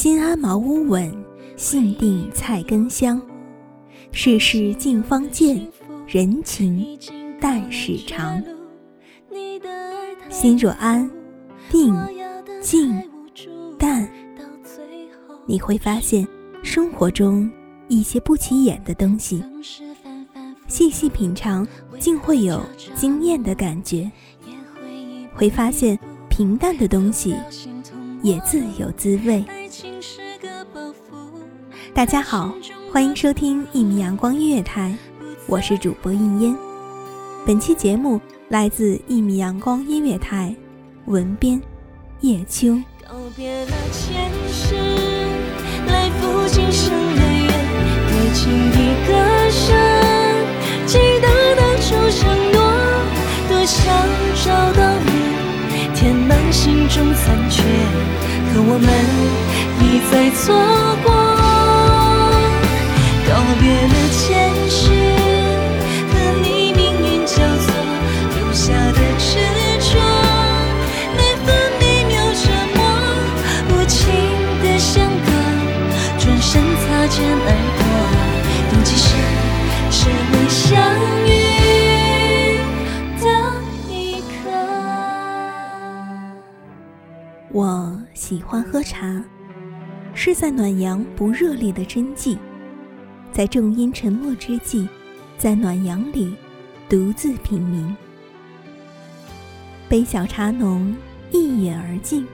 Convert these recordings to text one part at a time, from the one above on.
心安茅屋稳，性定菜根香。世事尽方见，人情淡始长。心若安，定、静、淡，你会发现生活中一些不起眼的东西，细细品尝，竟会有惊艳的感觉。会发现平淡的东西也自有滋味。大家好，欢迎收听一米阳光音乐台，我是主播应烟。本期节目来自一米阳光音乐台，文编叶秋。告别了前世，来赴今生的约，对情一歌声，记得当初承诺，多想找到你，填满心中残缺，可我们一再错过。告别了前世，和你命运交错，留下的执着，每分每秒折磨，无情的相隔，转身擦肩而过，用几世只为相遇的一刻。我喜欢喝茶，是在暖阳不热烈的真迹。在众音沉默之际，在暖阳里独自品茗，杯小茶浓，一饮而尽。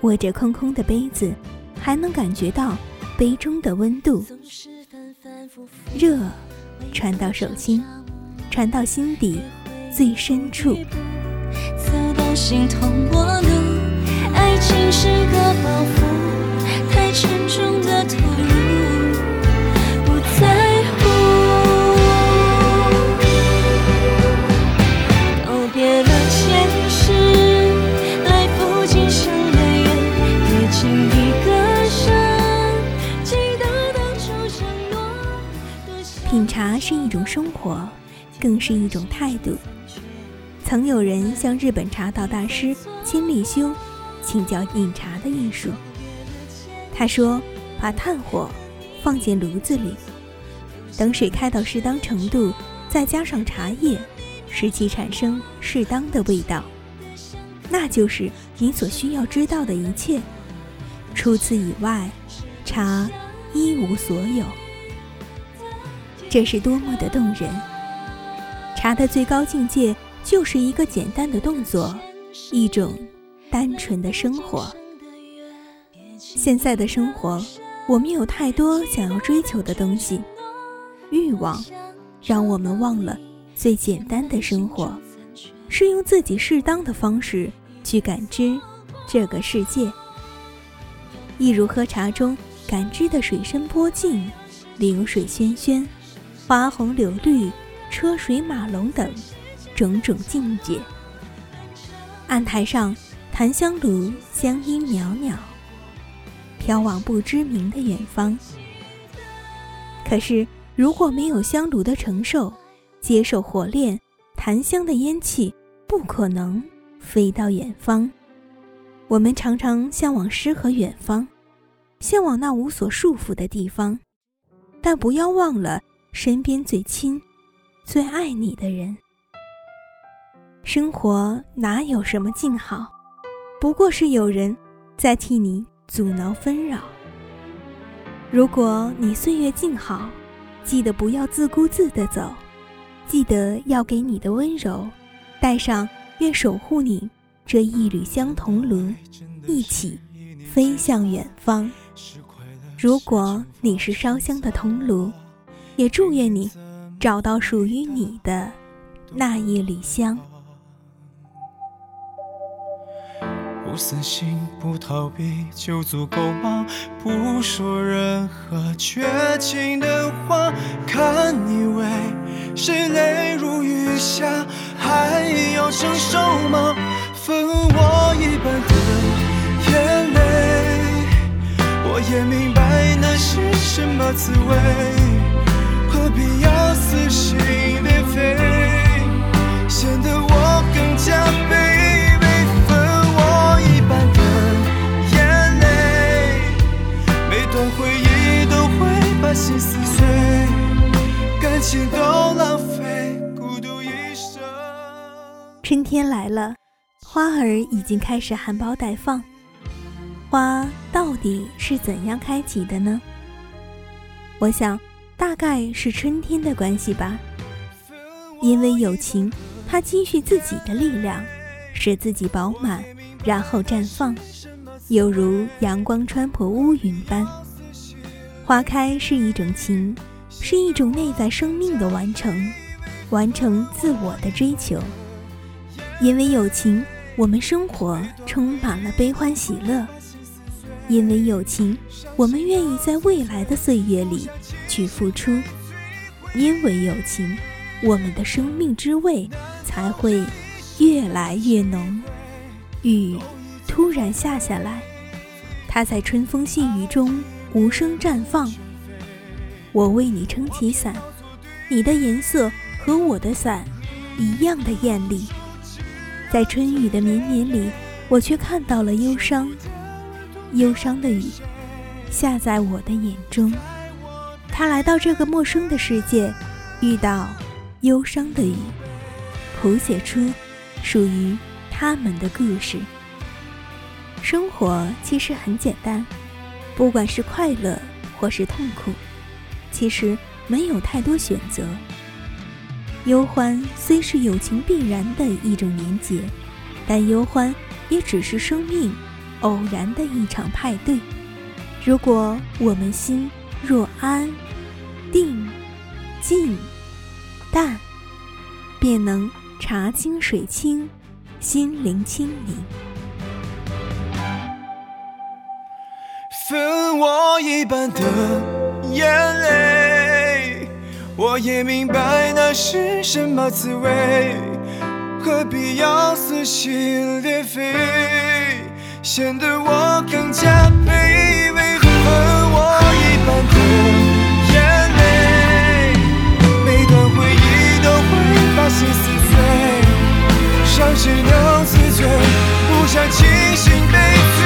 握着空空的杯子，还能感觉到杯中的温度，热传到手心，传到心底最深处。走到心痛过路，爱情是个包袱，太沉重的投入。茶是一种生活，更是一种态度。曾有人向日本茶道大师千利休请教饮茶的艺术。他说：“把炭火放进炉子里，等水开到适当程度，再加上茶叶，使其产生适当的味道，那就是你所需要知道的一切。除此以外，茶一无所有。”这是多么的动人！茶的最高境界就是一个简单的动作，一种单纯的生活。现在的生活，我们有太多想要追求的东西，欲望让我们忘了最简单的生活，是用自己适当的方式去感知这个世界。一如喝茶中感知的水深波静，流水喧喧。花红柳绿，车水马龙等种种境界。案台上，檀香炉香音袅袅，飘往不知名的远方。可是，如果没有香炉的承受，接受火炼，檀香的烟气不可能飞到远方。我们常常向往诗和远方，向往那无所束缚的地方，但不要忘了。身边最亲、最爱你的人，生活哪有什么静好，不过是有人在替你阻挠纷扰。如果你岁月静好，记得不要自顾自地走，记得要给你的温柔带上愿守护你这一缕香桐炉，一起飞向远方。如果你是烧香的铜炉，也祝愿你找到属于你的那一缕香。不死心，不逃避就足够吗？不说任何绝情的话，看你为谁泪如雨下，还要承受吗？分我一半的眼泪，我也明白那是什么滋味，必要撕心裂肺，显得我更加卑微。分我一半的眼泪，每段回忆都会把。心撕碎，感情都浪费，孤独一生。春天来了，花儿已经开始含苞待放。花到底是怎样开启的呢？我想，大概是春天的关系吧。因为友情，它积蓄自己的力量，使自己饱满，然后绽放，犹如阳光穿破乌云般。花开是一种情，是一种内在生命的完成，完成自我的追求。因为友情，我们生活充满了悲欢喜乐；因为友情，我们愿意在未来的岁月里去付出；因为友情，我们的生命之味才会越来越浓。雨突然下下来，它在春风细雨中。无声绽放，我为你撑起伞，你的颜色和我的伞一样的艳丽。在春雨的绵绵里，我却看到了忧伤，忧伤的雨下在我的眼中。他来到这个陌生的世界，遇到忧伤的雨，谱写出属于他们的故事。生活其实很简单。不管是快乐或是痛苦，其实没有太多选择。忧欢虽是友情必然的一种连结，但忧欢也只是生命偶然的一场派对。如果我们心若安、定、静、淡，便能茶清水清，心灵清明。分我一半的眼泪，我也明白那是什么滋味，何必要撕心裂肺，显得我更加卑碎，让谁能自罪？不想清醒被